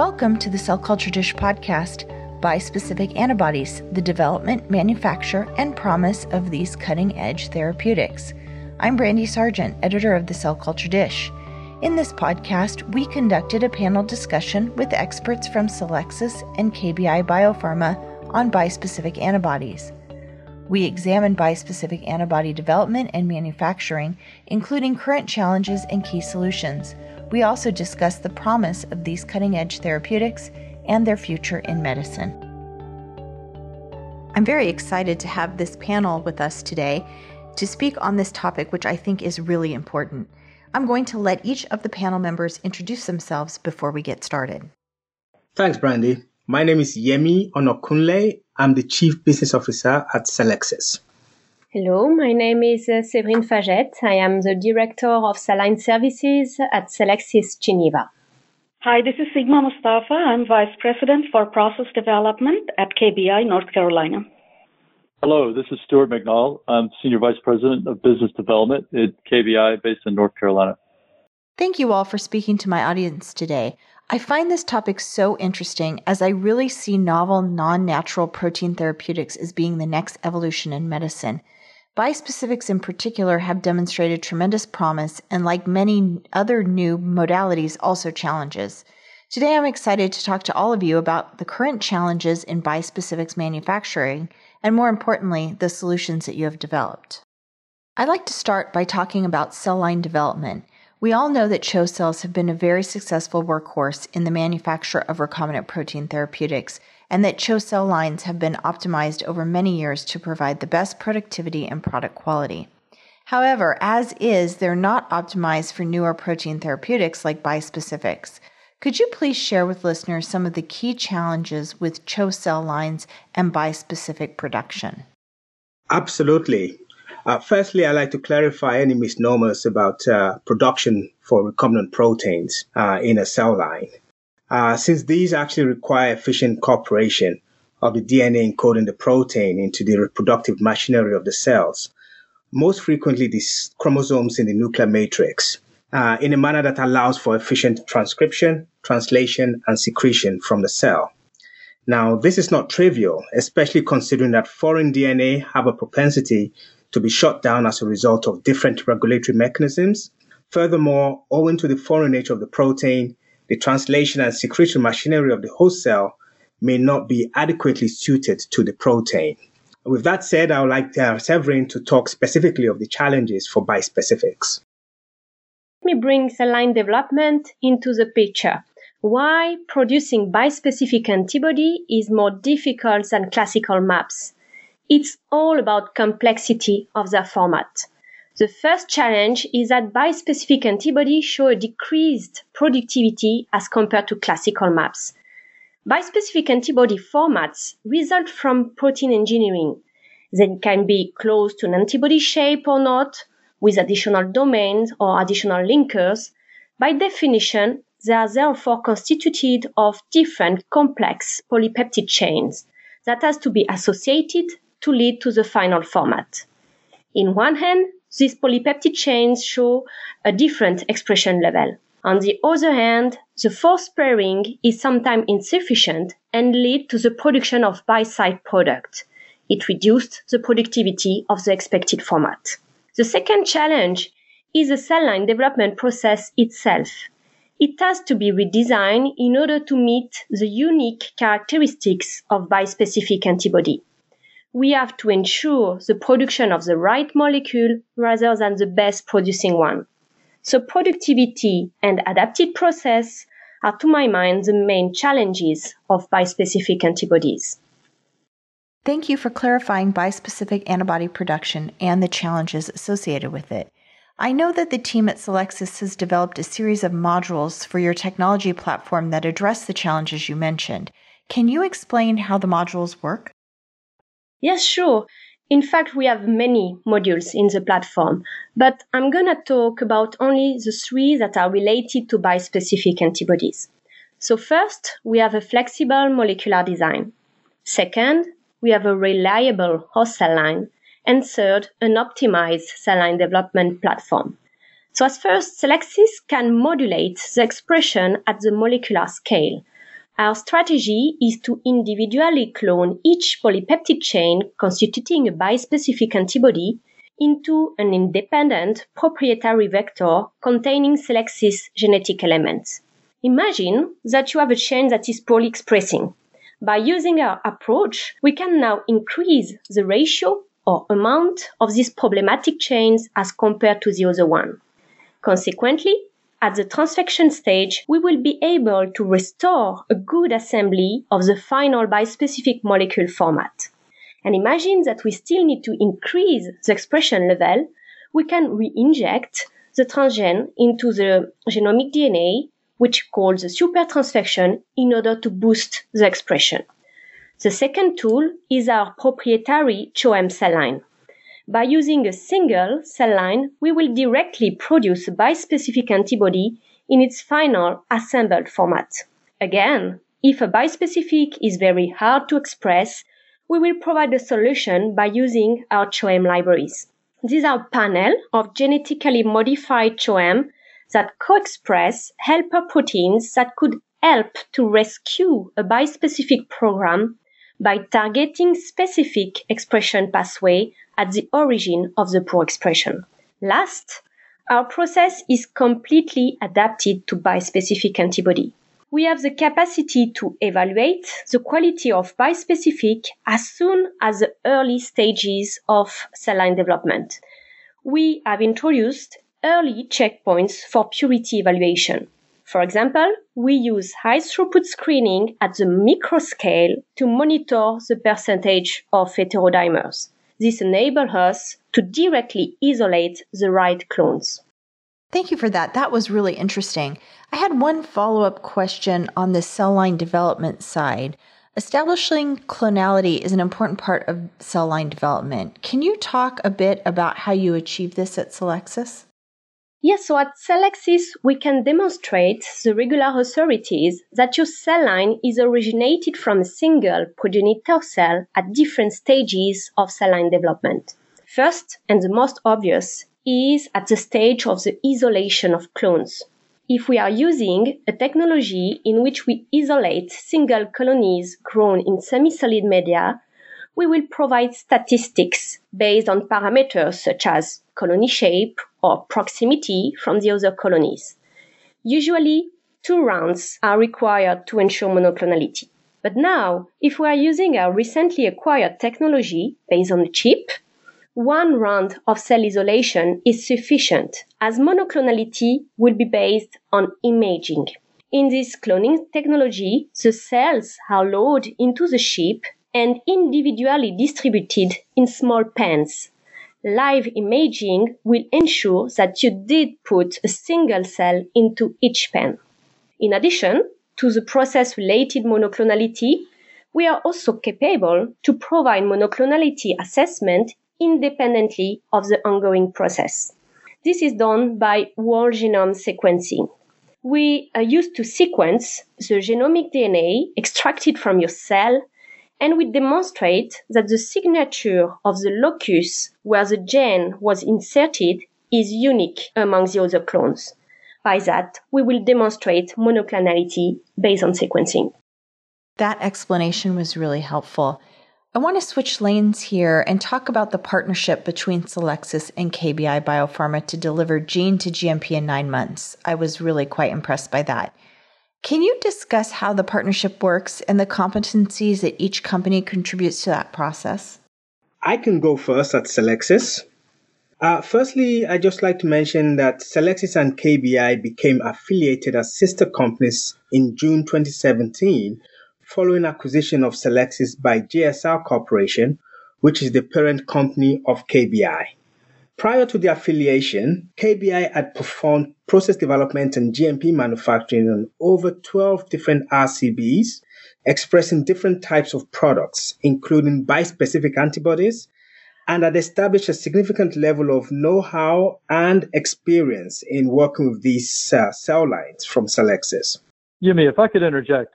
Welcome to the Cell Culture Dish podcast by Specific antibodies, the development, manufacture, and promise of these cutting edge therapeutics. I'm Brandy Sargent, editor of the Cell Culture Dish. In this podcast, we conducted a panel discussion with experts from Celexus and KBI Biopharma on bispecific antibodies. We examined bispecific antibody development and manufacturing, including current challenges and key solutions. We also discuss the promise of these cutting edge therapeutics and their future in medicine. I'm very excited to have this panel with us today to speak on this topic, which I think is really important. I'm going to let each of the panel members introduce themselves before we get started. Thanks, Brandy. My name is Yemi Onokunle. I'm the Chief Business Officer at Celexus. Hello, my name is uh, Séverine Fagette. I am the Director of Saline Services at Celexus Geneva. Hi, this is Sigma Mustafa. I'm Vice President for Process Development at KBI, North Carolina. Hello, this is Stuart McNall. I'm Senior Vice President of Business Development at KBI based in North Carolina. Thank you all for speaking to my audience today. I find this topic so interesting as I really see novel, non natural protein therapeutics as being the next evolution in medicine. Bispecifics in particular have demonstrated tremendous promise and, like many other new modalities, also challenges. Today, I'm excited to talk to all of you about the current challenges in bispecifics manufacturing and, more importantly, the solutions that you have developed. I'd like to start by talking about cell line development. We all know that CHO cells have been a very successful workhorse in the manufacture of recombinant protein therapeutics and that CHO cell lines have been optimized over many years to provide the best productivity and product quality. However, as is, they're not optimized for newer protein therapeutics like bispecifics. Could you please share with listeners some of the key challenges with CHO cell lines and bispecific production? Absolutely. Uh, firstly, I'd like to clarify any misnomers about uh, production for recombinant proteins uh, in a cell line uh, since these actually require efficient incorporation of the DNA encoding the protein into the reproductive machinery of the cells, most frequently the chromosomes in the nuclear matrix, uh, in a manner that allows for efficient transcription, translation, and secretion from the cell. Now, this is not trivial, especially considering that foreign DNA have a propensity to be shut down as a result of different regulatory mechanisms. Furthermore, owing to the foreign nature of the protein, the translation and secretion machinery of the host cell may not be adequately suited to the protein. With that said, I would like uh, Severin to talk specifically of the challenges for bispecifics. Let me bring cell line development into the picture. Why producing bispecific antibody is more difficult than classical maps. It's all about complexity of the format. The first challenge is that bispecific antibodies show a decreased productivity as compared to classical maps. Bispecific antibody formats result from protein engineering. They can be close to an antibody shape or not, with additional domains or additional linkers. By definition, they are therefore constituted of different complex polypeptide chains that has to be associated to lead to the final format. In one hand, these polypeptide chains show a different expression level. On the other hand, the forced pairing is sometimes insufficient and lead to the production of bi-side product. It reduced the productivity of the expected format. The second challenge is the cell line development process itself. It has to be redesigned in order to meet the unique characteristics of bispecific antibody we have to ensure the production of the right molecule rather than the best producing one. So productivity and adapted process are to my mind the main challenges of bispecific antibodies. Thank you for clarifying bispecific antibody production and the challenges associated with it. I know that the team at Celexus has developed a series of modules for your technology platform that address the challenges you mentioned. Can you explain how the modules work? Yes, sure. In fact, we have many modules in the platform, but I'm going to talk about only the three that are related to bispecific antibodies. So first, we have a flexible molecular design. Second, we have a reliable host cell line. And third, an optimized cell line development platform. So as first, Celexus can modulate the expression at the molecular scale. Our strategy is to individually clone each polypeptide chain constituting a bispecific antibody into an independent proprietary vector containing Celexis genetic elements. Imagine that you have a chain that is poorly expressing. By using our approach, we can now increase the ratio or amount of these problematic chains as compared to the other one. Consequently, at the transfection stage, we will be able to restore a good assembly of the final bispecific molecule format. And imagine that we still need to increase the expression level. We can re-inject the transgene into the genomic DNA, which calls the supertransfection in order to boost the expression. The second tool is our proprietary CHOEM cell line. By using a single cell line, we will directly produce a bispecific antibody in its final assembled format. Again, if a bispecific is very hard to express, we will provide a solution by using our CHOEM libraries. These are a panel of genetically modified CHOEM that co-express helper proteins that could help to rescue a bispecific program by targeting specific expression pathway at the origin of the poor expression. Last, our process is completely adapted to bispecific antibody. We have the capacity to evaluate the quality of bispecific as soon as the early stages of cell line development. We have introduced early checkpoints for purity evaluation. For example, we use high throughput screening at the microscale to monitor the percentage of heterodimers. This enables us to directly isolate the right clones. Thank you for that. That was really interesting. I had one follow up question on the cell line development side. Establishing clonality is an important part of cell line development. Can you talk a bit about how you achieve this at Celexis? Yes, so at Celexis, we can demonstrate the regular authorities that your cell line is originated from a single progenitor cell at different stages of cell line development. First, and the most obvious, is at the stage of the isolation of clones. If we are using a technology in which we isolate single colonies grown in semi-solid media, we will provide statistics based on parameters such as colony shape or proximity from the other colonies. Usually, two rounds are required to ensure monoclonality. But now, if we are using our recently acquired technology based on a chip, one round of cell isolation is sufficient as monoclonality will be based on imaging. In this cloning technology, the cells are loaded into the chip and individually distributed in small pens. Live imaging will ensure that you did put a single cell into each pen. In addition to the process related monoclonality, we are also capable to provide monoclonality assessment independently of the ongoing process. This is done by whole genome sequencing. We are used to sequence the genomic DNA extracted from your cell and we demonstrate that the signature of the locus where the gene was inserted is unique among the other clones. By that, we will demonstrate monoclonality based on sequencing. That explanation was really helpful. I want to switch lanes here and talk about the partnership between Celexis and KBI Biopharma to deliver gene to GMP in nine months. I was really quite impressed by that. Can you discuss how the partnership works and the competencies that each company contributes to that process? I can go first at Celexis. Uh, firstly, I'd just like to mention that Celexis and KBI became affiliated as sister companies in June 2017 following acquisition of Celexis by JSR Corporation, which is the parent company of KBI. Prior to the affiliation, KBI had performed process development and GMP manufacturing on over 12 different RCBs, expressing different types of products, including bispecific antibodies, and had established a significant level of know-how and experience in working with these uh, cell lines from Celexis. Yumi, if I could interject,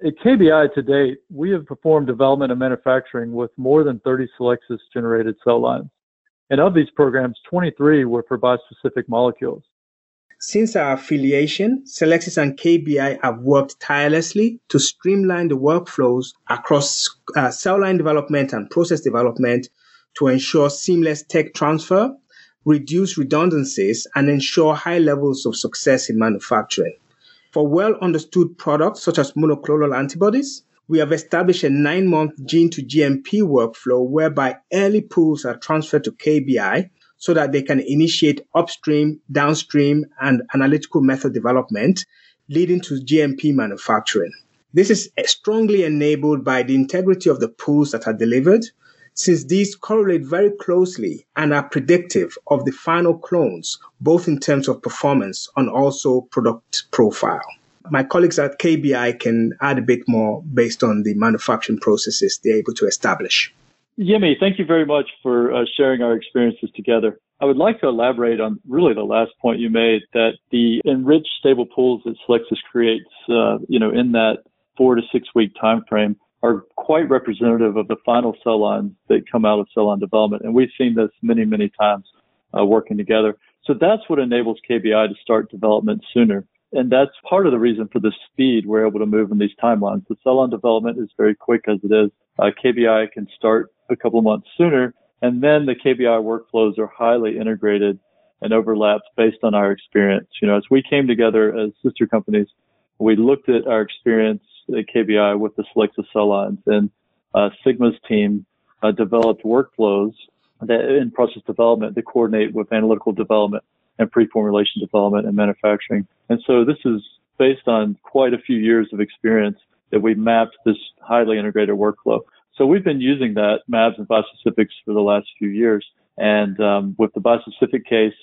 at KBI to date, we have performed development and manufacturing with more than 30 Celexis generated cell lines. And of these programs, 23 were for bispecific molecules. Since our affiliation, Celexis and KBI have worked tirelessly to streamline the workflows across uh, cell line development and process development to ensure seamless tech transfer, reduce redundancies, and ensure high levels of success in manufacturing. For well understood products such as monoclonal antibodies, we have established a nine month gene to GMP workflow whereby early pools are transferred to KBI so that they can initiate upstream, downstream, and analytical method development, leading to GMP manufacturing. This is strongly enabled by the integrity of the pools that are delivered, since these correlate very closely and are predictive of the final clones, both in terms of performance and also product profile. My colleagues at KBI can add a bit more based on the manufacturing processes they're able to establish. Yemi, thank you very much for uh, sharing our experiences together. I would like to elaborate on really the last point you made that the enriched stable pools that Celexis creates, uh, you know, in that four to six week time frame are quite representative of the final cell lines that come out of cell line development. And we've seen this many, many times uh, working together. So that's what enables KBI to start development sooner. And that's part of the reason for the speed we're able to move in these timelines. The cell line development is very quick as it is. Uh, KBI can start a couple of months sooner. And then the KBI workflows are highly integrated and overlapped based on our experience. You know, as we came together as sister companies, we looked at our experience at KBI with the Celexis cell lines and uh, Sigma's team uh, developed workflows that in process development to coordinate with analytical development and pre-formulation development and manufacturing. And so this is based on quite a few years of experience that we mapped this highly integrated workflow. So we've been using that MABs and bispecifics for the last few years. And um, with the bispecific case,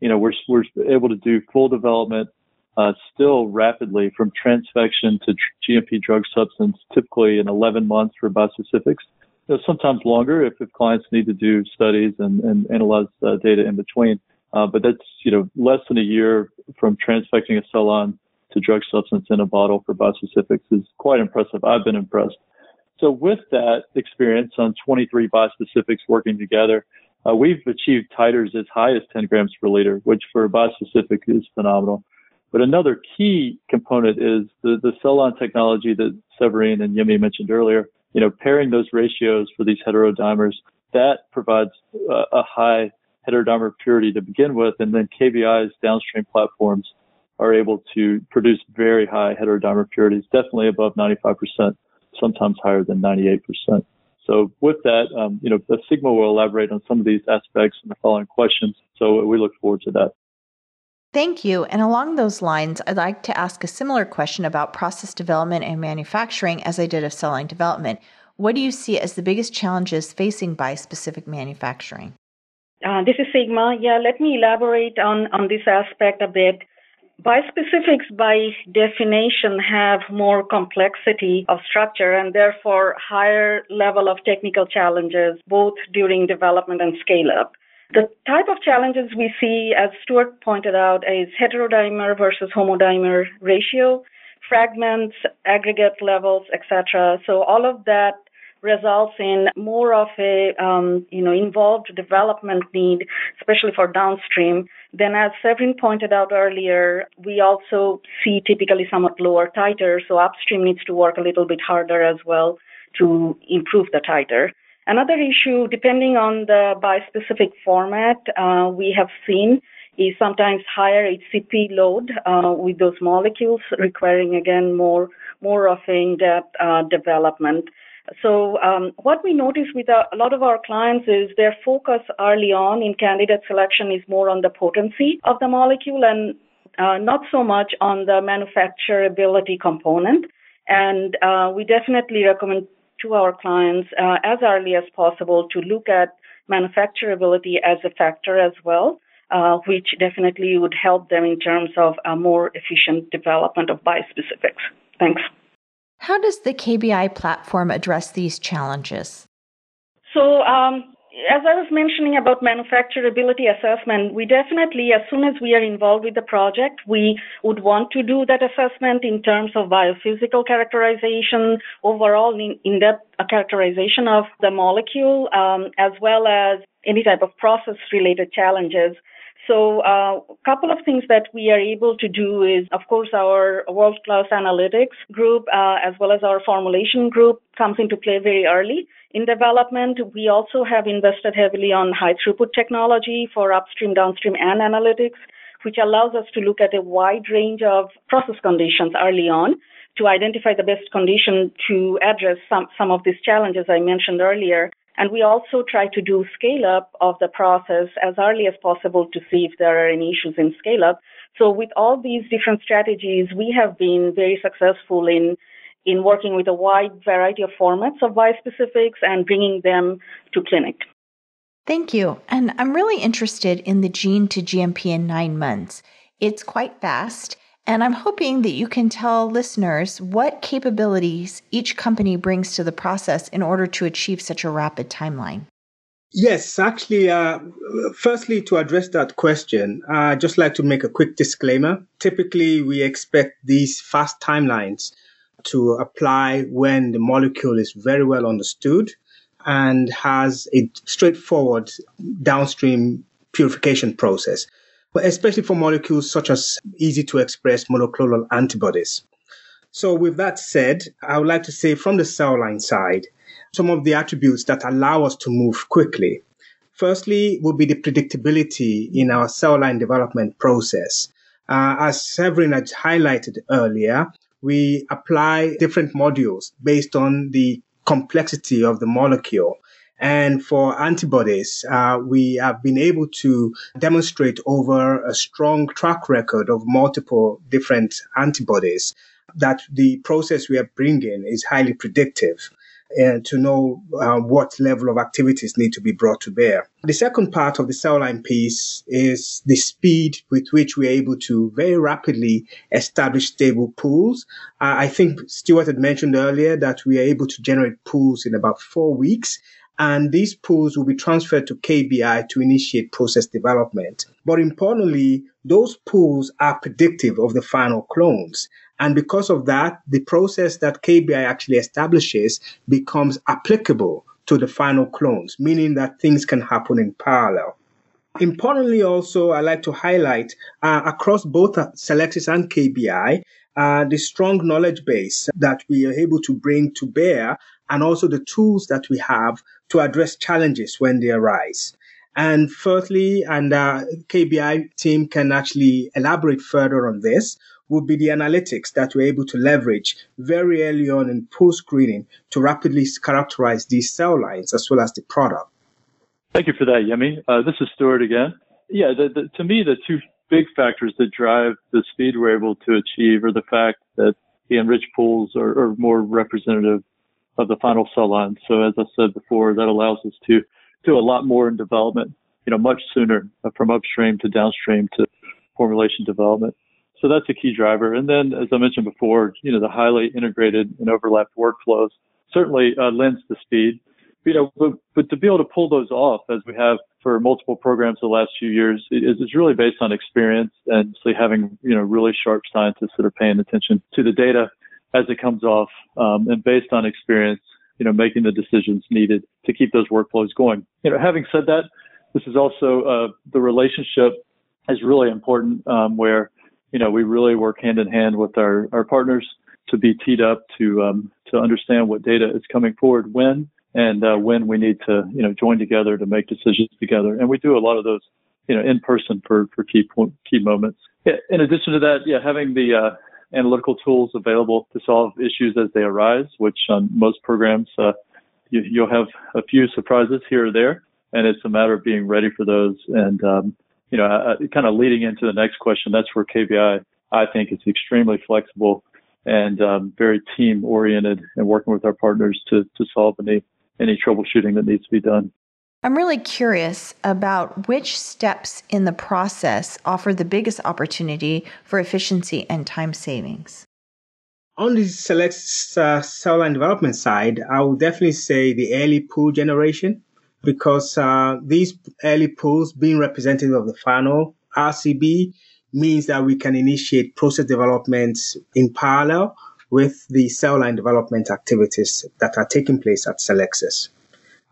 you know, we're, we're able to do full development uh, still rapidly from transfection to GMP drug substance, typically in 11 months for bispecifics. You know, sometimes longer if, if clients need to do studies and, and analyze uh, data in between. Uh, but that's, you know, less than a year from transfecting a cell line to drug substance in a bottle for bispecifics is quite impressive. I've been impressed. So with that experience on 23 bispecifics working together, uh, we've achieved titers as high as 10 grams per liter, which for a bispecific is phenomenal. But another key component is the, the cell line technology that Severine and Yemi mentioned earlier. You know, pairing those ratios for these heterodimers, that provides a, a high heterodimer purity to begin with, and then KBI's downstream platforms are able to produce very high heterodimer purities, definitely above 95% sometimes higher than 98%. So with that, um, you know, Sigma will elaborate on some of these aspects in the following questions. So we look forward to that. Thank you. And along those lines, I'd like to ask a similar question about process development and manufacturing as I did of cell line development. What do you see as the biggest challenges facing bispecific manufacturing? Uh, this is Sigma. Yeah, let me elaborate on, on this aspect a bit. Bispecifics, by definition, have more complexity of structure and therefore higher level of technical challenges, both during development and scale up. The type of challenges we see, as Stuart pointed out, is heterodimer versus homodimer ratio, fragments, aggregate levels, etc. So all of that results in more of a um, you know involved development need, especially for downstream. Then, as Severin pointed out earlier, we also see typically somewhat lower titer, so upstream needs to work a little bit harder as well to improve the titer. Another issue, depending on the bispecific format, uh, we have seen is sometimes higher HCP load uh, with those molecules, requiring again more more of in-depth uh, development. So um, what we notice with a, a, lot of our clients is their focus early on in candidate selection is more on the potency of the molecule and uh, not so much on the manufacturability component. And uh, we definitely recommend to our clients uh, as early as possible to look at manufacturability as a factor as well. Uh, which definitely would help them in terms of a more efficient development of bispecifics. Thanks. How does the KBI platform address these challenges? So, um, as I was mentioning about manufacturability assessment, we definitely, as soon as we are involved with the project, we would want to do that assessment in terms of biophysical characterization, overall in-depth characterization of the molecule, um, as well as any type of process-related challenges. So, uh, a couple of things that we are able to do is, of course, our world-class analytics group, uh, as well as our formulation group, comes into play very early in development. We also have invested heavily on high throughput technology for upstream, downstream, and analytics, which allows us to look at a wide range of process conditions early on to identify the best condition to address some, some of these challenges I mentioned earlier. And we also try to do scale up of the process as early as possible to see if there are any issues in scale up. So with all these different strategies, we have been very successful in in working with a wide variety of formats of biospecifics and bringing them to clinic. Thank you. And I'm really interested in the gene to GMP in nine months. It's quite fast. And I'm hoping that you can tell listeners what capabilities each company brings to the process in order to achieve such a rapid timeline. Yes, actually, uh, firstly, to address that question, I'd just like to make a quick disclaimer. Typically, we expect these fast timelines to apply when the molecule is very well understood and has a straightforward downstream purification process but especially for molecules such as easy to express monoclonal antibodies. So with that said, I would like to say from the cell line side, some of the attributes that allow us to move quickly. Firstly, will be the predictability in our cell line development process. Uh, as Severin had highlighted earlier, we apply different modules based on the complexity of the molecule. And for antibodies, uh, we have been able to demonstrate over a strong track record of multiple different antibodies that the process we are bringing is highly predictive and to know uh, what level of activities need to be brought to bear. The second part of the cell line piece is the speed with which we're able to very rapidly establish stable pools. Uh, I think Stuart had mentioned earlier that we are able to generate pools in about four weeks and these pools will be transferred to KBI to initiate process development. But importantly, those pools are predictive of the final clones. And because of that, the process that KBI actually establishes becomes applicable to the final clones, meaning that things can happen in parallel. Importantly, also, I like to highlight uh, across both Celexis and KBI, uh, the strong knowledge base that we are able to bring to bear and also the tools that we have to address challenges when they arise. And thirdly, and uh, KBI team can actually elaborate further on this, would be the analytics that we're able to leverage very early on in post screening to rapidly characterize these cell lines as well as the product. Thank you for that, Yemi. Uh, this is Stuart again. Yeah, the, the, to me, the two big factors that drive the speed we're able to achieve are the fact that the enriched pools are, are more representative of the final cell line. So as I said before, that allows us to do a lot more in development, you know, much sooner uh, from upstream to downstream to formulation development. So that's a key driver. And then, as I mentioned before, you know, the highly integrated and overlapped workflows certainly uh, lends to speed. You know, but, but to be able to pull those off as we have for multiple programs the last few years is, is really based on experience and so having, you know, really sharp scientists that are paying attention to the data as it comes off, um, and based on experience, you know, making the decisions needed to keep those workflows going. You know, having said that, this is also uh, the relationship is really important, um, where you know we really work hand in hand with our our partners to be teed up to um, to understand what data is coming forward when and uh, when we need to you know join together to make decisions together, and we do a lot of those you know in person for for key key moments. Yeah, in addition to that, yeah, having the uh, analytical tools available to solve issues as they arise, which on most programs, uh, you, will have a few surprises here or there, and it's a matter of being ready for those. And, um, you know, uh, kind of leading into the next question, that's where KBI, I think, is extremely flexible and um, very team oriented and working with our partners to, to solve any, any troubleshooting that needs to be done. I'm really curious about which steps in the process offer the biggest opportunity for efficiency and time savings. On the select uh, cell line development side, I would definitely say the early pool generation because uh, these early pools being representative of the final RCB means that we can initiate process development in parallel with the cell line development activities that are taking place at Celexis.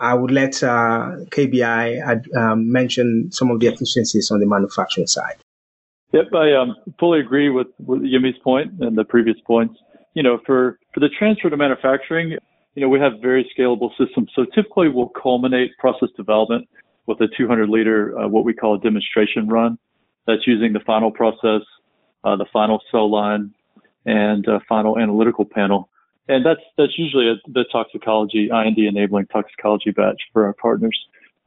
I would let uh, KBI um, mention some of the efficiencies on the manufacturing side. Yep, I um, fully agree with, with Yemi's point and the previous points. You know, for, for the transfer to manufacturing, you know, we have very scalable systems. So typically we'll culminate process development with a 200 liter, uh, what we call a demonstration run. That's using the final process, uh, the final cell line, and uh, final analytical panel. And that's that's usually a, the toxicology IND enabling toxicology batch for our partners.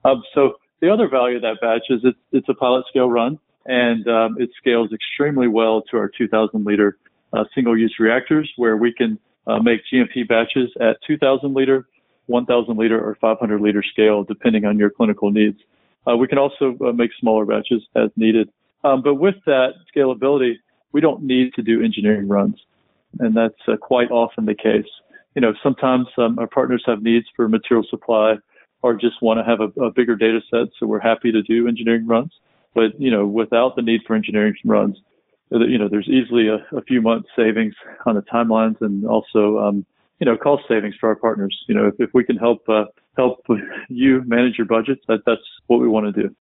Um, so the other value of that batch is it's, it's a pilot scale run, and um, it scales extremely well to our 2,000 liter uh, single use reactors, where we can uh, make GMP batches at 2,000 liter, 1,000 liter, or 500 liter scale, depending on your clinical needs. Uh, we can also uh, make smaller batches as needed. Um, but with that scalability, we don't need to do engineering runs. And that's uh, quite often the case. You know, sometimes um, our partners have needs for material supply or just want to have a, a, bigger data set. So we're happy to do engineering runs. But, you know, without the need for engineering runs, you know, there's easily a, a few months savings on the timelines and also, um, you know, cost savings for our partners. You know, if, if we can help, uh, help you manage your budgets, that, that's what we want to do.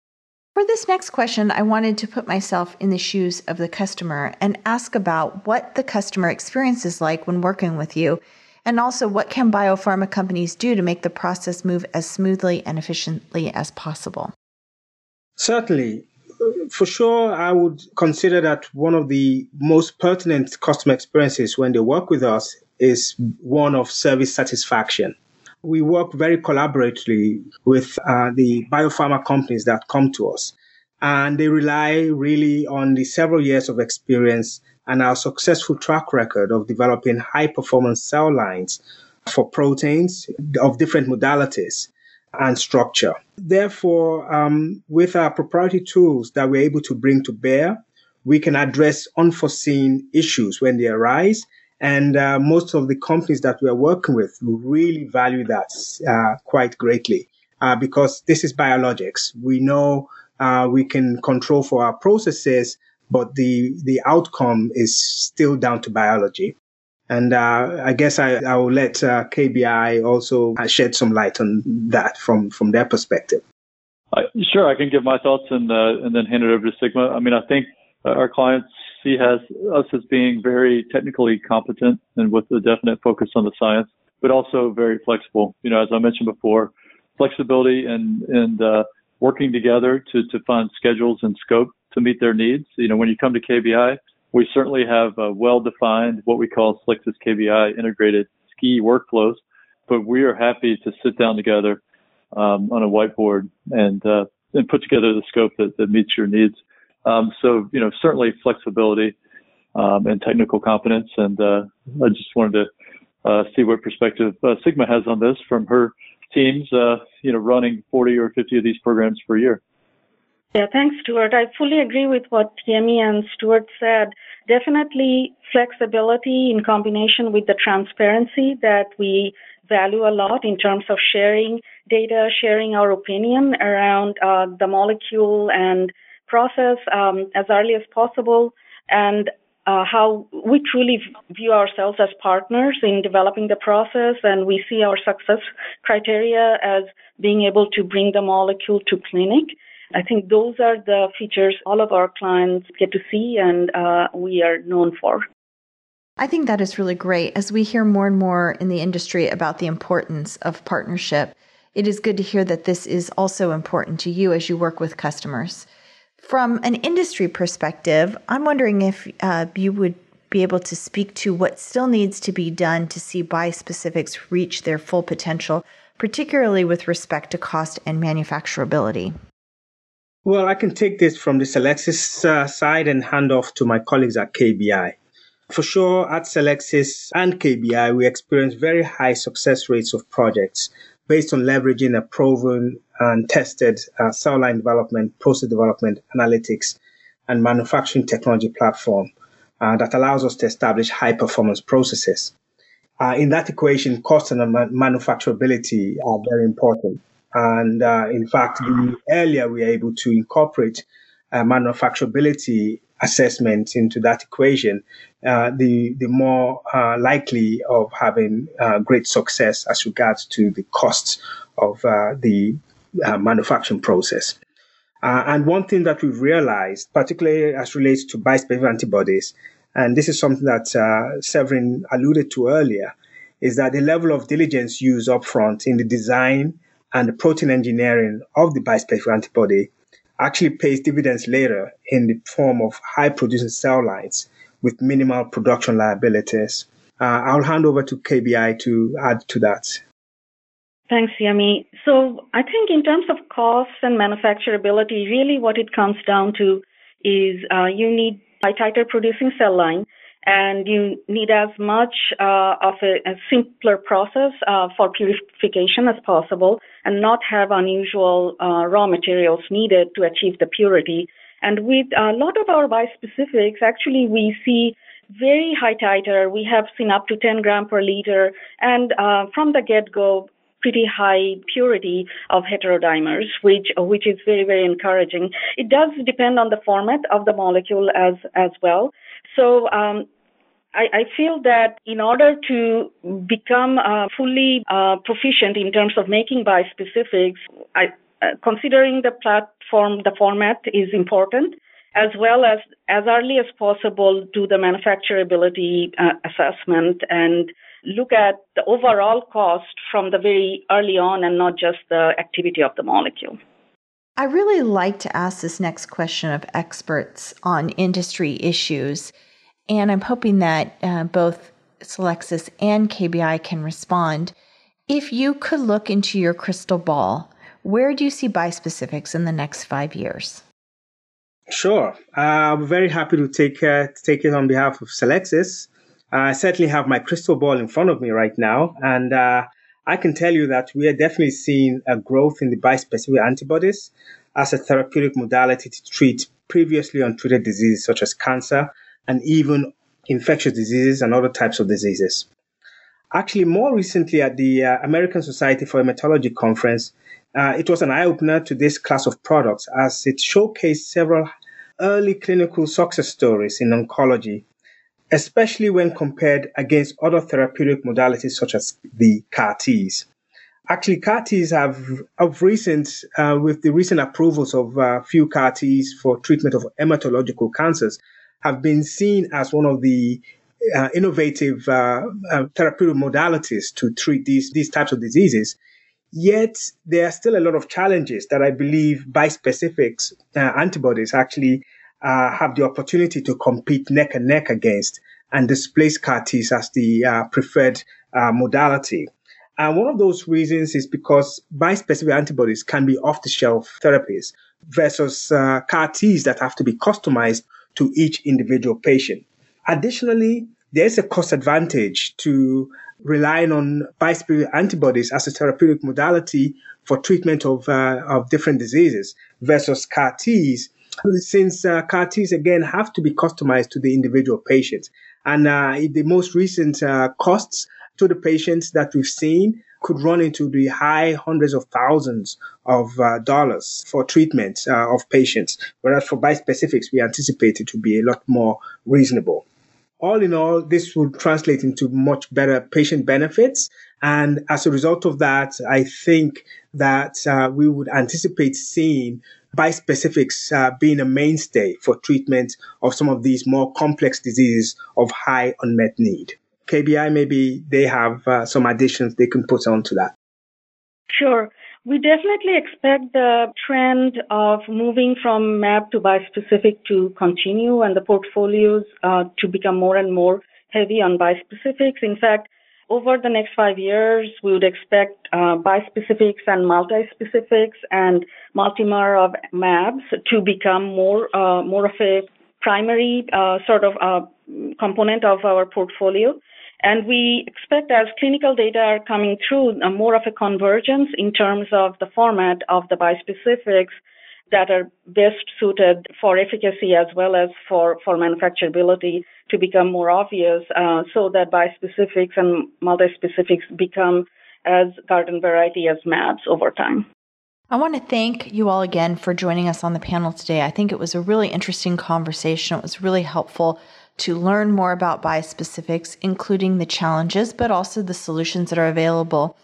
For this next question, I wanted to put myself in the shoes of the customer and ask about what the customer experience is like when working with you, and also what can biopharma companies do to make the process move as smoothly and efficiently as possible. Certainly. For sure, I would consider that one of the most pertinent customer experiences when they work with us is one of service satisfaction we work very collaboratively with uh, the biopharma companies that come to us. And they rely really on the several years of experience and our successful track record of developing high performance cell lines for proteins of different modalities and structure. Therefore, um, with our proprietary tools that we're able to bring to bear, we can address unforeseen issues when they arise and uh, most of the companies that we are working with really value that uh, quite greatly uh, because this is biologics. We know uh, we can control for our processes, but the, the outcome is still down to biology. And uh, I guess I, I will let uh, KBI also shed some light on that from, from their perspective. sure, I can give my thoughts and and then hand it over to Sigma. I mean, I think our clients see has us as being very technically competent and with a definite focus on the science, but also very flexible. You know, as I mentioned before, flexibility and and uh, working together to to find schedules and scope to meet their needs. You know, when you come to KBI, we certainly have a well-defined what we call Solixis KBI integrated ski workflows, but we are happy to sit down together um, on a whiteboard and uh, and put together the scope that, that meets your needs. Um, so, you know, certainly flexibility um, and technical competence. And uh, I just wanted to uh, see what perspective uh, Sigma has on this from her teams, uh, you know, running 40 or 50 of these programs per year. Yeah, thanks, Stuart. I fully agree with what Yemi and Stuart said. Definitely flexibility in combination with the transparency that we value a lot in terms of sharing data, sharing our opinion around uh, the molecule and process um, as early as possible and uh, how we truly view ourselves as partners in developing the process, and we see our success criteria as being able to bring the molecule to clinic. I think those are the features all of our clients get to see and uh, we are known for. I think that is really great. As we hear more and more in the industry about the importance of partnership, it is good to hear that this is also important to you as you work with customers. From an industry perspective, I'm wondering if uh, you would be able to speak to what still needs to be done to see bispecifics reach their full potential, particularly with respect to cost and manufacturability. Well, I can take this from the Solixis uh, side and hand off to my colleagues at KBI. For sure, at Solixis and KBI, we experience very high success rates of projects based on leveraging a proven and tested uh, cell line development, process development, analytics, and manufacturing technology platform uh, that allows us to establish high performance processes. Uh, in that equation, cost and manufacturability are very important. And uh, in fact, the earlier we are able to incorporate uh, manufacturability assessment into that equation, uh, the the more likely of having great success as regards to the costs of uh, the uh, manufacturing process. Uh, and one thing that we've realized, particularly as relates to bispecific antibodies, and this is something that Severin alluded to earlier, is that the level of diligence used upfront in the design and the protein engineering of the bispecific antibody actually pays dividends later in the form of high producing cell lines with minimal production liabilities. Uh, I'll hand over to KBI to add to that. Thanks, Yemi. So I think in terms of costs and manufacturability, really what it comes down to is uh, you need a tighter producing cell line and you need as much uh, of a, a, simpler process uh, for purification as possible and not have unusual uh, raw materials needed to achieve the purity. And with a lot of our bispecifics, actually, we see very high titer. We have seen up to 10 gram per liter, and uh, from the get-go, pretty high purity of heterodimers, which which is very very encouraging. It does depend on the format of the molecule as as well. So um, I, feel that in order to become uh, fully uh, proficient in terms of making bispecifics, I, uh, considering the platform, the format is important, as well as as early as possible do the manufacturability uh, assessment and look at the overall cost from the very early on and not just the activity of the molecule. I really like to ask this next question of experts on industry issues. And I'm hoping that uh, both Celexus and KBI can respond. If you could look into your crystal ball, where do you see bispecifics in the next five years? Sure. Uh, I'm very happy to take, uh, to take it on behalf of Celexus. I certainly have my crystal ball in front of me right now, and uh, I can tell you that we are definitely seeing a growth in the bispecific antibodies as a therapeutic modality to treat previously untreated diseases such as cancer and even infectious diseases and other types of diseases. Actually, more recently at the uh, American Society for Hematology conference, uh, it was an eye opener to this class of products as it showcased several early clinical success stories in oncology, especially when compared against other therapeutic modalities such as the CAR Ts. Actually, CAR Ts have, of recent, uh, with the recent approvals of uh, few CAR Ts for treatment of hematological cancers, have been seen as one of the uh, innovative uh, uh, therapeutic modalities to treat these these types of diseases. Yet there are still a lot of challenges that I believe bispecifics uh, antibodies actually uh, have the opportunity to compete neck and neck against and displace CAR Ts as the uh, preferred modality. And one of those reasons is because bispecific antibodies can be off the shelf therapies versus uh, CAR Ts that have to be customized to each individual patient. Additionally, there's a cost advantage to relying on bispecific antibodies as a therapeutic modality for treatment of, uh, of different diseases versus CAR Ts, since uh, CAR Ts again have to be customized to the individual patient. And uh, the most recent uh, costs to the patients that we've seen could run into the high hundreds of thousands of uh, dollars for treatment uh, of patients, whereas for bispecifics, we anticipate it to be a lot more reasonable. All in all, this would translate into much better patient benefits. And as a result of that, I think that uh, we would anticipate seeing bispecifics uh, being a mainstay for treatment of some of these more complex diseases of high unmet need. KBI, maybe they have uh, some additions they can put onto that. Sure. We definitely expect the trend of moving from MAP to bispecific to continue and the portfolios uh, to become more and more heavy on bispecifics. In fact, over the next five years, we would expect uh, bispecifics and multispecifics and multimer of mAbs to become more uh, more of a primary uh, sort of uh, component of our portfolio. And we expect as clinical data are coming through, uh, more of a convergence in terms of the format of the bispecifics that are best suited for efficacy as well as for, for manufacturability to become more obvious uh, so that bispecifics and multispecifics become as garden variety as mAbs over time. I want to thank you all again for joining us on the panel today. I think it was a really interesting conversation. It was really helpful to learn more about biospecifics, including the challenges, but also the solutions that are available.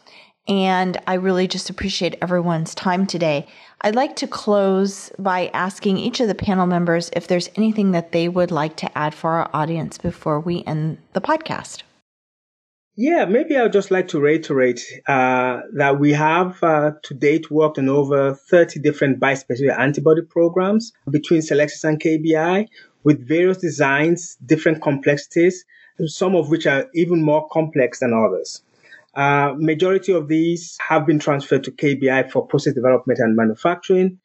And I really just appreciate everyone's time today. I'd like to close by asking each of the panel members if there's anything that they would like to add for our audience before we end the podcast. Yeah, maybe I'd just like to reiterate uh, that we have uh, to date worked on over 30 different bispecific antibody programs between Celexis and KBI with various designs, different complexities, some of which are even more complex than others. Uh, majority of these have been transferred to KBI for process development and manufacturing.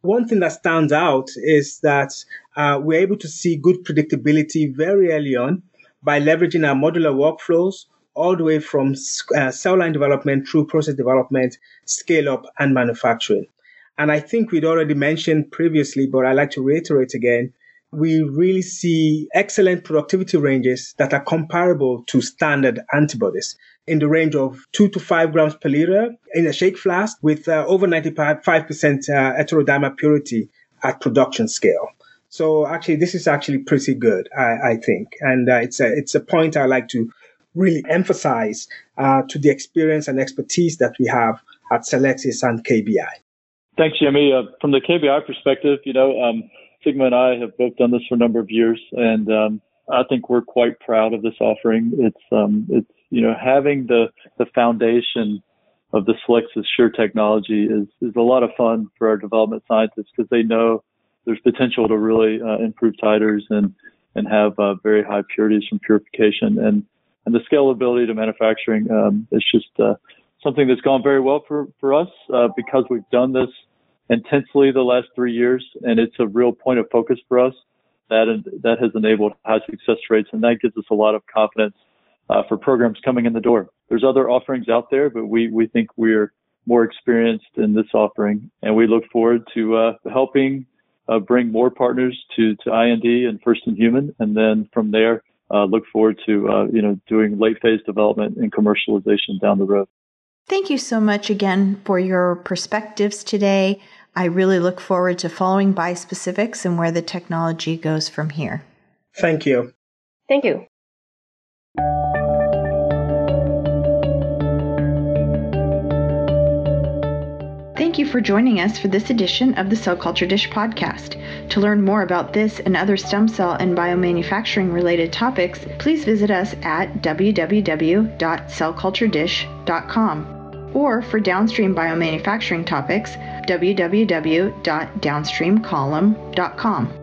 One thing that stands out is that uh, we're able to see good predictability very early on by leveraging our modular workflows all the way from uh, cell line development through process development, scale up, and manufacturing. And I think we'd already mentioned previously, but I'd like to reiterate again. We really see excellent productivity ranges that are comparable to standard antibodies in the range of two to five grams per liter in a shake flask with uh, over 95% uh, heterodimer purity at production scale. So actually, this is actually pretty good, I, I think. And uh, it's a, it's a point I like to really emphasize uh, to the experience and expertise that we have at Selexis and KBI. Thanks, Jimmy. Uh, from the KBI perspective, you know, um, Sigma and I have both done this for a number of years, and um, I think we're quite proud of this offering. It's um, it's you know having the the foundation of the Selexis Sure technology is is a lot of fun for our development scientists because they know there's potential to really uh, improve titers and and have uh, very high purities from purification and and the scalability to manufacturing um, is just uh, something that's gone very well for for us uh, because we've done this intensely the last three years, and it's a real point of focus for us. That that has enabled high success rates, and that gives us a lot of confidence uh, for programs coming in the door. There's other offerings out there, but we we think we're more experienced in this offering, and we look forward to uh, helping uh, bring more partners to to IND and first in human, and then from there uh, look forward to uh, you know doing late phase development and commercialization down the road. Thank you so much again for your perspectives today. I really look forward to following bispecifics and where the technology goes from here. Thank you. Thank you. Thank you for joining us for this edition of the Cell Culture Dish podcast. To learn more about this and other stem cell and biomanufacturing related topics, please visit us at www.cellculturedish.com. Or for downstream biomanufacturing topics, www.downstreamcolumn.com.